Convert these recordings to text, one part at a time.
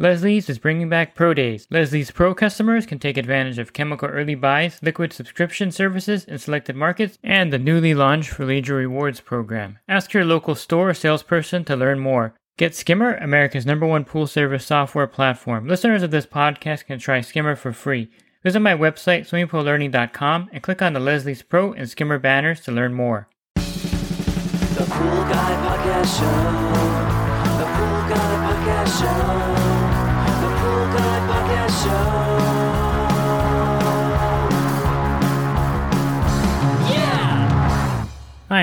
Leslie's is bringing back Pro Days. Leslie's Pro customers can take advantage of chemical early buys, liquid subscription services in selected markets, and the newly launched Leisure Rewards program. Ask your local store or salesperson to learn more. Get Skimmer, America's number one pool service software platform. Listeners of this podcast can try Skimmer for free. Visit my website, swimmingpoollearning.com, and click on the Leslie's Pro and Skimmer banners to learn more. The Pool Guy Podcast Show.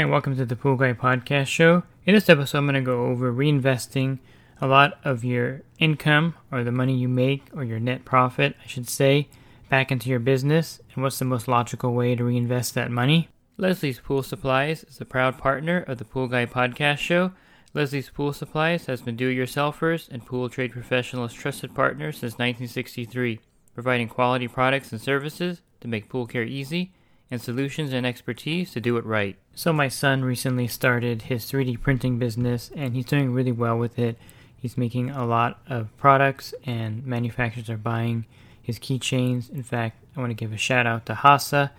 And welcome to the Pool Guy Podcast Show. In this episode, I'm going to go over reinvesting a lot of your income or the money you make or your net profit, I should say, back into your business and what's the most logical way to reinvest that money. Leslie's Pool Supplies is a proud partner of the Pool Guy Podcast Show. Leslie's Pool Supplies has been do it yourselfers and pool trade professionals' trusted partner since 1963, providing quality products and services to make pool care easy and solutions and expertise to do it right. So, my son recently started his 3D printing business and he's doing really well with it. He's making a lot of products, and manufacturers are buying his keychains. In fact, I want to give a shout out to Hasa,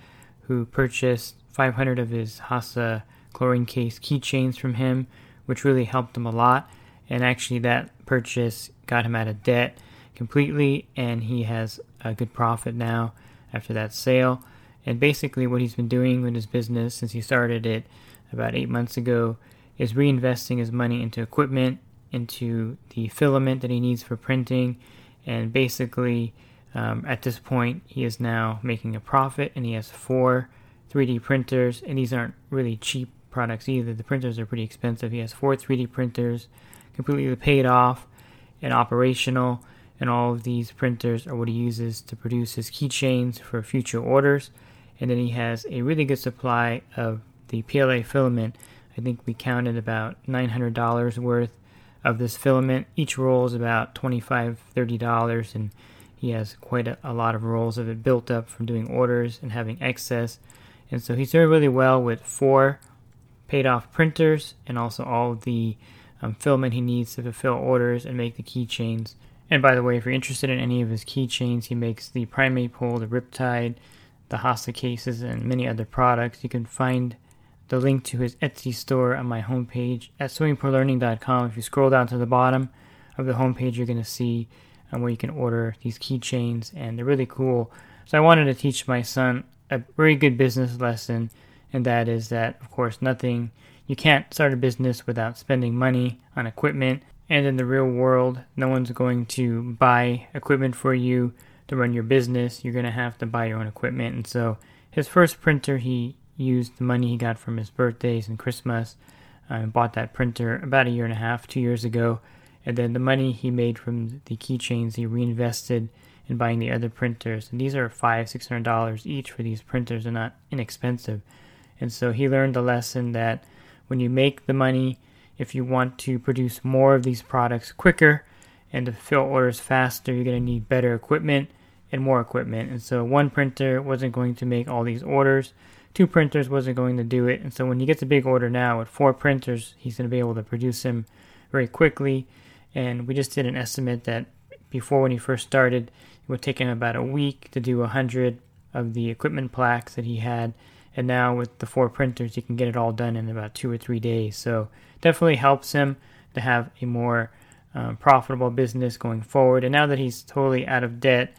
who purchased 500 of his Hasa chlorine case keychains from him, which really helped him a lot. And actually, that purchase got him out of debt completely, and he has a good profit now after that sale. And basically, what he's been doing with his business since he started it about eight months ago is reinvesting his money into equipment, into the filament that he needs for printing, and basically, um, at this point, he is now making a profit, and he has four 3D printers, and these aren't really cheap products either. The printers are pretty expensive. He has four 3D printers, completely paid off and operational, and all of these printers are what he uses to produce his keychains for future orders. And then he has a really good supply of the PLA filament. I think we counted about $900 worth of this filament. Each roll is about $25, $30, and he has quite a, a lot of rolls of it built up from doing orders and having excess. And so he's doing really well with four paid off printers and also all the um, filament he needs to fulfill orders and make the keychains. And by the way, if you're interested in any of his keychains, he makes the Primate Pole, the Riptide, the Hasa cases, and many other products. You can find the link to his Etsy store on my homepage at swimmingpoollearning.com. If you scroll down to the bottom of the homepage, you're going to see um, where you can order these keychains, and they're really cool. So I wanted to teach my son a very good business lesson, and that is that, of course, nothing, you can't start a business without spending money on equipment. And in the real world, no one's going to buy equipment for you to run your business. You're going to have to buy your own equipment. And so, his first printer, he used the money he got from his birthdays and Christmas uh, and bought that printer about a year and a half, two years ago. And then the money he made from the keychains, he reinvested in buying the other printers. And these are five, six hundred dollars each for these printers. They're not inexpensive. And so he learned the lesson that when you make the money, if you want to produce more of these products quicker and to fill orders faster, you're going to need better equipment and more equipment. And so one printer wasn't going to make all these orders. Two printers wasn't going to do it. And so when he gets a big order now with four printers, he's going to be able to produce them very quickly. And we just did an estimate that before when he first started, it would take him about a week to do a hundred of the equipment plaques that he had. And now with the four printers, he can get it all done in about two or three days. So definitely helps him to have a more um, profitable business going forward. And now that he's totally out of debt,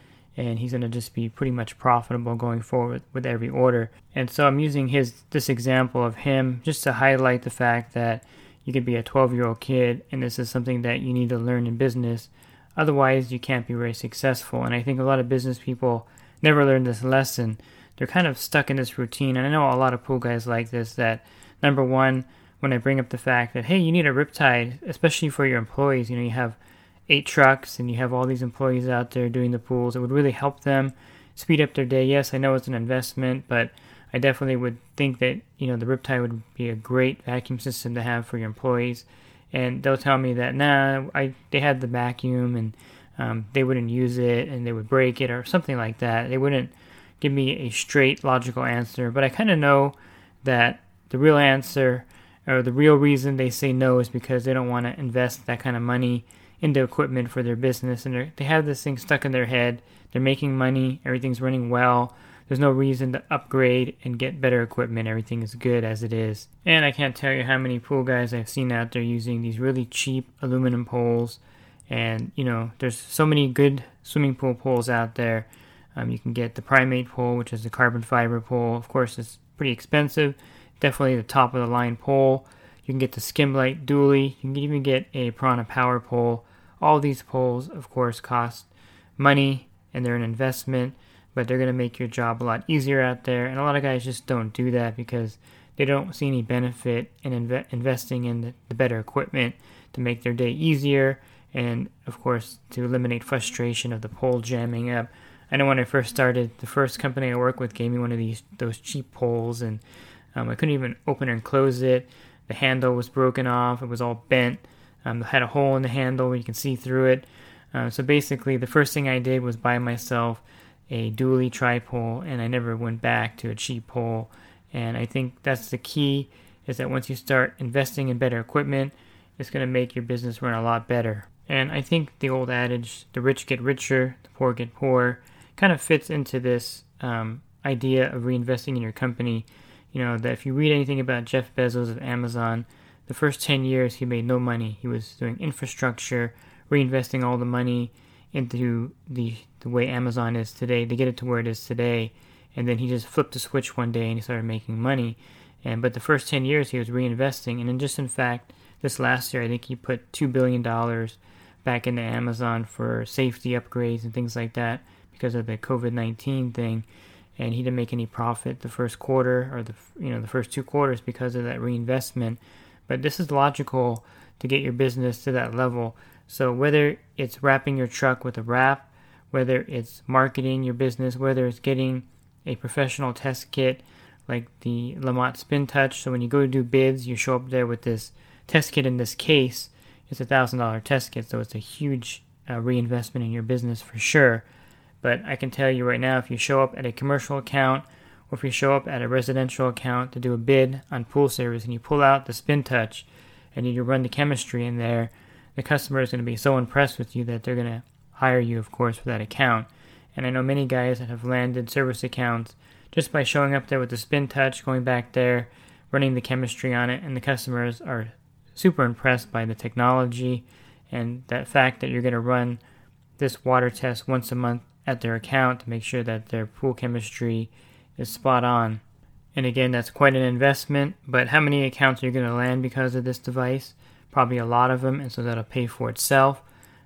and he's going to just be pretty much profitable going forward with every order. And so I'm using his this example of him just to highlight the fact that you could be a 12 year old kid, and this is something that you need to learn in business. Otherwise, you can't be very successful. And I think a lot of business people never learn this lesson. They're kind of stuck in this routine. And I know a lot of pool guys like this that, number one, when I bring up the fact that, hey, you need a riptide, especially for your employees, you know, you have eight trucks and you have all these employees out there doing the pools, it would really help them speed up their day. Yes, I know it's an investment, but I definitely would think that, you know, the riptide would be a great vacuum system to have for your employees and they'll tell me that nah, I they had the vacuum and um, they wouldn't use it and they would break it or something like that. They wouldn't give me a straight logical answer, but I kind of know that the real answer or the real reason they say no is because they don't want to invest that kind of money into equipment for their business and they have this thing stuck in their head. They're making money, everything's running well. There's no reason to upgrade and get better equipment. Everything is good as it is. And I can't tell you how many pool guys I've seen out there using these really cheap aluminum poles. And, you know, there's so many good swimming pool poles out there. Um, you can get the Primate pole, which is the carbon fiber pole. Of course, it's pretty expensive. Definitely the top of the line pole. You can get the Skimlite dually. You can even get a Prana Power pole. All these poles, of course, cost money and they're an investment but they're going to make your job a lot easier out there. And a lot of guys just don't do that because they don't see any benefit in inve- investing in the, the better equipment to make their day easier and, of course, to eliminate frustration of the pole jamming up. I know when I first started, the first company I worked with gave me one of these those cheap poles, and um, I couldn't even open and close it. The handle was broken off; it was all bent. Um, had a hole in the handle you can see through it. Uh, so basically, the first thing I did was buy myself a dually tripole, and I never went back to a cheap pole. And I think that's the key is that once you start investing in better equipment, it's going to make your business run a lot better. And I think the old adage, the rich get richer, the poor get poor, kind of fits into this um, idea of reinvesting in your company. You know, that if you read anything about Jeff Bezos of Amazon, the first 10 years he made no money. He was doing infrastructure, reinvesting all the money into the the way Amazon is today to get it to where it is today. And then he just flipped the switch one day and he started making money. And but the first ten years he was reinvesting, and then just in fact, this last year I think he put two billion dollars back into Amazon for safety upgrades and things like that because of the COVID nineteen thing. And he didn't make any profit the first quarter or the you know the first two quarters because of that reinvestment. But this is logical to get your business to that level. So whether it's wrapping your truck with a wrap, whether it's marketing your business, whether it's getting a professional test kit like the Lamotte Spin Touch. So when you go to do bids, you show up there with this test kit in this case. It's a thousand dollar test kit, so it's a huge uh, reinvestment in your business for sure. But I can tell you right now, if you show up at a commercial account or if you show up at a residential account to do a bid on pool service and you pull out the Spin Touch and you run the chemistry in there, the customer is going to be so impressed with you that they're going to hire you, of course, for that account. And I know many guys that have landed service accounts just by showing up there with the spin touch, going back there, running the chemistry on it, and the customers are super impressed by the technology and that fact that you're going to run this water test once a month at their account to make sure that their pool chemistry is spot on. And again, that's quite an investment, but how many accounts are you going to land because of this device? probably a lot of them, and so that'll pay for itself.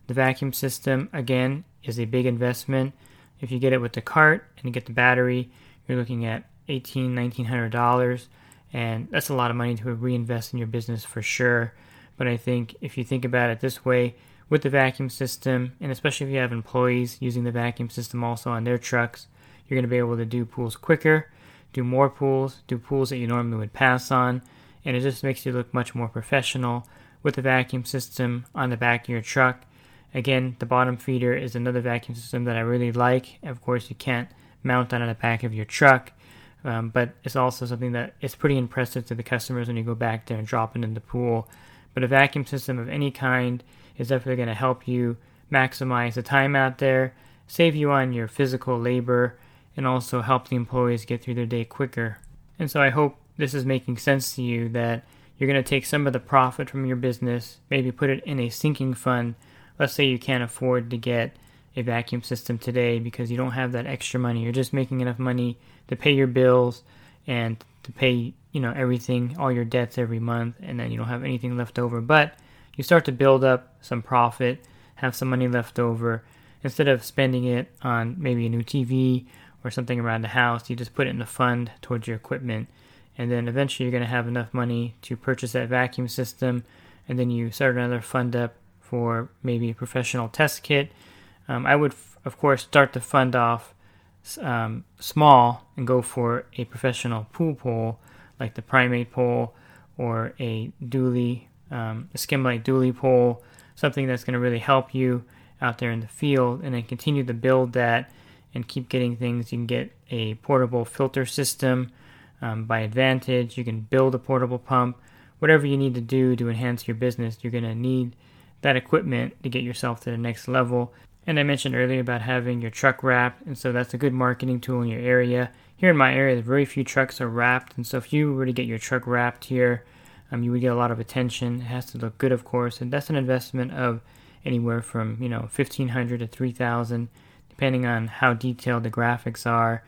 The vacuum system, again, is a big investment. If you get it with the cart and you get the battery, you're looking at eighteen, nineteen hundred dollars, and that's a lot of money to reinvest in your business for sure. But I think if you think about it this way, with the vacuum system, and especially if you have employees using the vacuum system also on their trucks, you're going to be able to do pools quicker, do more pools, do pools that you normally would pass on, and it just makes you look much more professional with the vacuum system on the back of your truck. Again, the bottom feeder is another vacuum system that I really like. Of course, you can't mount that on the back of your truck, um, but it's also something that is pretty impressive to the customers when you go back there and drop it in the pool. But a vacuum system of any kind is definitely going to help you maximize the time out there, save you on your physical labor, and also help the employees get through their day quicker. And so I hope this is making sense to you that you're going to take some of the profit from your business, maybe put it in a sinking fund. Let's say you can't afford to get a vacuum system today because you don't have that extra money. You're just making enough money to pay your bills and to pay, you know, everything, all your debts every month, and then you don't have anything left over. But you start to build up some profit, have some money left over. Instead of spending it on maybe a new TV or something around the house, you just put it in a fund towards your equipment and then eventually you're going to have enough money to purchase that vacuum system, and then you start another fund up for maybe a professional test kit. Um, I would, f- of course, start the fund off um, small and go for a professional pool pole like the Primate pole or a dually, um, a Skimlite dually pole, something that's going to really help you out there in the field, and then continue to build that and keep getting things. You can get a portable filter system um, by Advantage. You can build a portable pump. Whatever you need to do to enhance your business, you're going to need that equipment to get yourself to the next level. And I mentioned earlier about having your truck wrapped, and so that's a good marketing tool in your area. Here in my area, very few trucks are wrapped, and so if you were to get your truck wrapped here, um, you would get a lot of attention. It has to look good, of course, and that's an investment of anywhere from you know 1500 to 3000 depending on how detailed the graphics are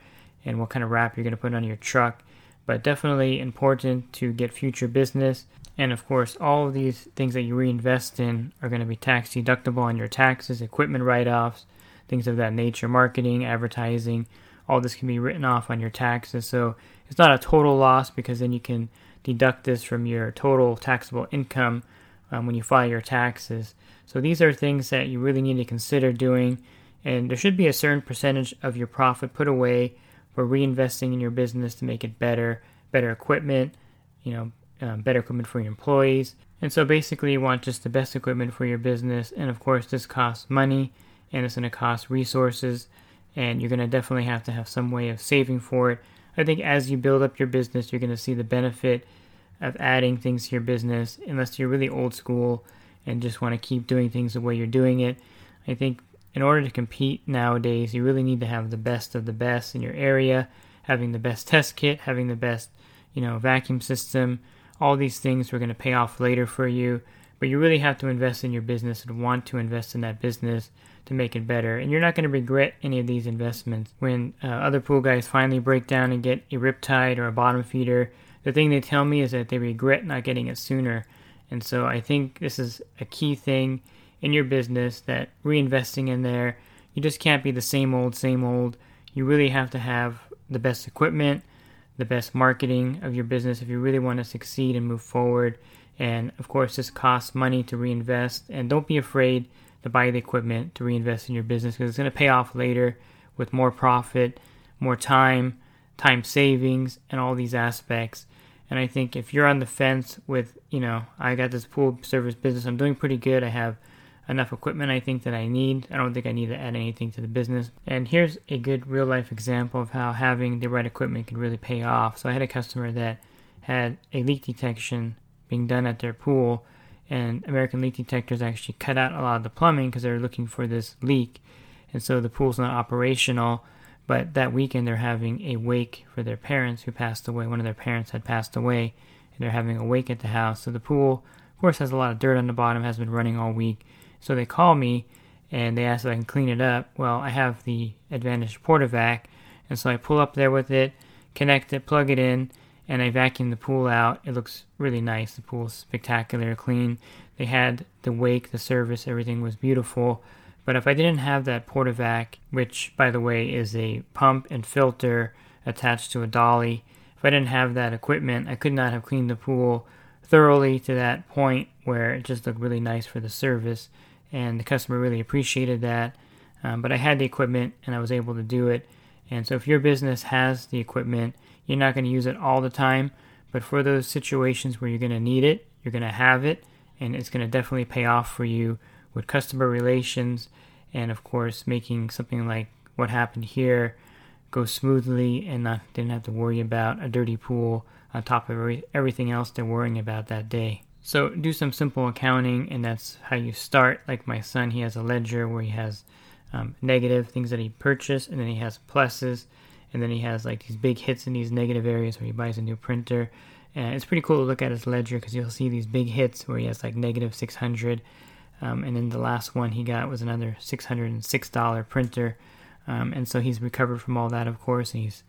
and what kind of wrap you're going to put on your truck but definitely important to get future business. And of course all of these things that you reinvest in are going to be tax deductible on your taxes equipment write-offs things of that nature marketing advertising all this can be written off on your taxes. So it's not a total loss because then you can deduct this from your total taxable income um, when you file your taxes. So these are things that you really need to consider doing, and there should be a certain percentage of your profit put away for reinvesting in your business to make it better, better equipment, you know, um, better equipment for your employees. And so basically, you want just the best equipment for your business, and of course, this costs money and it's going to cost resources, and you're going to definitely have to have some way of saving for it. I think as you build up your business, you're going to see the benefit of adding things to your business, unless you're really old school and just want to keep doing things the way you're doing it. I think in order to compete nowadays, you really need to have the best of the best in your area, having the best test kit, having the best, you know, vacuum system. All these things are going to pay off later for you, but you really have to invest in your business and want to invest in that business to make it better. And you're not going to regret any of these investments. When uh, other pool guys finally break down and get a riptide or a bottom feeder, the thing they tell me is that they regret not getting it sooner. And so I think this is a key thing in your business that reinvesting in there, you just can't be the same old, same old. You really have to have the best equipment, the best marketing of your business if you really want to succeed and move forward. And of course, this costs money to reinvest. And don't be afraid to buy the equipment to reinvest in your business because it's going to pay off later with more profit, more time, time savings, and all these aspects. And I think if you're on the fence with, you know, I got this pool service business, I'm doing pretty good. I have enough equipment I think that I need. I don't think I need to add anything to the business. And here's a good real life example of how having the right equipment can really pay off. So I had a customer that had a leak detection being done at their pool, and American Leak Detectors actually cut out a lot of the plumbing because they were looking for this leak. And so the pool's not operational but that weekend, they're having a wake for their parents who passed away. One of their parents had passed away, and they're having a wake at the house. So the pool, of course, has a lot of dirt on the bottom, has been running all week. So they call me and they ask if I can clean it up. Well, I have the Advantage Portavac, and so I pull up there with it, connect it, plug it in, and I vacuum the pool out. It looks really nice. The pool's spectacular, clean. They had the wake, the service, everything was beautiful. But if I didn't have that Portavac, which by the way is a pump and filter attached to a dolly, if I didn't have that equipment, I could not have cleaned the pool thoroughly to that point where it just looked really nice for the service. And the customer really appreciated that. Um, but I had the equipment and I was able to do it. And so if your business has the equipment, you're not going to use it all the time. But for those situations where you're going to need it, you're going to have it. And it's going to definitely pay off for you with customer relations, and of course, making something like what happened here go smoothly and not didn't have to worry about a dirty pool on top of every, everything else they're worrying about that day. So do some simple accounting, and that's how you start. Like my son, he has a ledger where he has um, negative things that he purchased, and then he has pluses, and then he has like these big hits in these negative areas where he buys a new printer. And it's pretty cool to look at his ledger because you'll see these big hits where he has like negative 600 um, and then the last one he got was another $606 printer. Um, and so he's recovered from all that, of course, and he's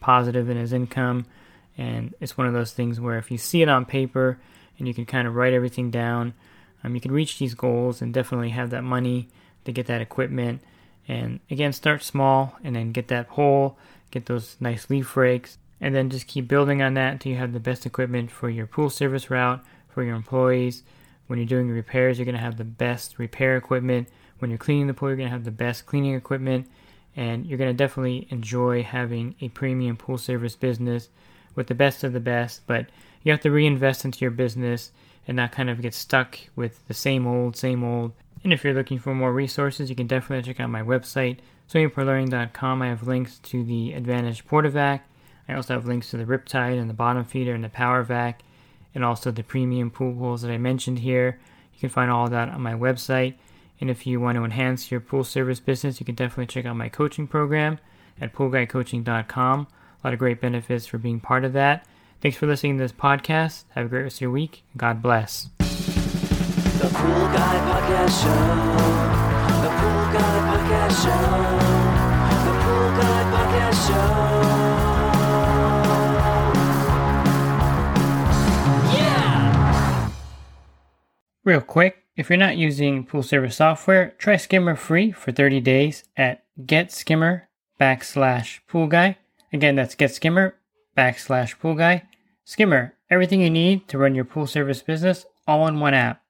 positive in his income. And it's one of those things where if you see it on paper and you can kind of write everything down, um, you can reach these goals and definitely have that money to get that equipment. And again, start small and then get that hole, get those nice leaf rakes, and then just keep building on that until you have the best equipment for your pool service route, for your employees, when you're doing repairs, you're going to have the best repair equipment. When you're cleaning the pool, you're going to have the best cleaning equipment. And you're going to definitely enjoy having a premium pool service business with the best of the best. But you have to reinvest into your business and not kind of get stuck with the same old, same old. And if you're looking for more resources, you can definitely check out my website, swimmingpoollearning.com. I have links to the Advantage Portavac. I also have links to the Riptide and the bottom feeder and the Power Vac and also the premium pool pools that I mentioned here. You can find all that on my website. And if you want to enhance your pool service business, you can definitely check out my coaching program at poolguycoaching.com. A lot of great benefits for being part of that. Thanks for listening to this podcast. Have a great rest of your week. God bless. The Pool Guy Podcast Show. The Pool Guy Podcast Show. The Pool Guy Podcast Show. Yeah! Real quick, if you're not using pool service software, try Skimmer free for 30 days at getskimmer backslash pool guy. Again, that's getskimmer backslash pool guy. Skimmer, everything you need to run your pool service business all in one app.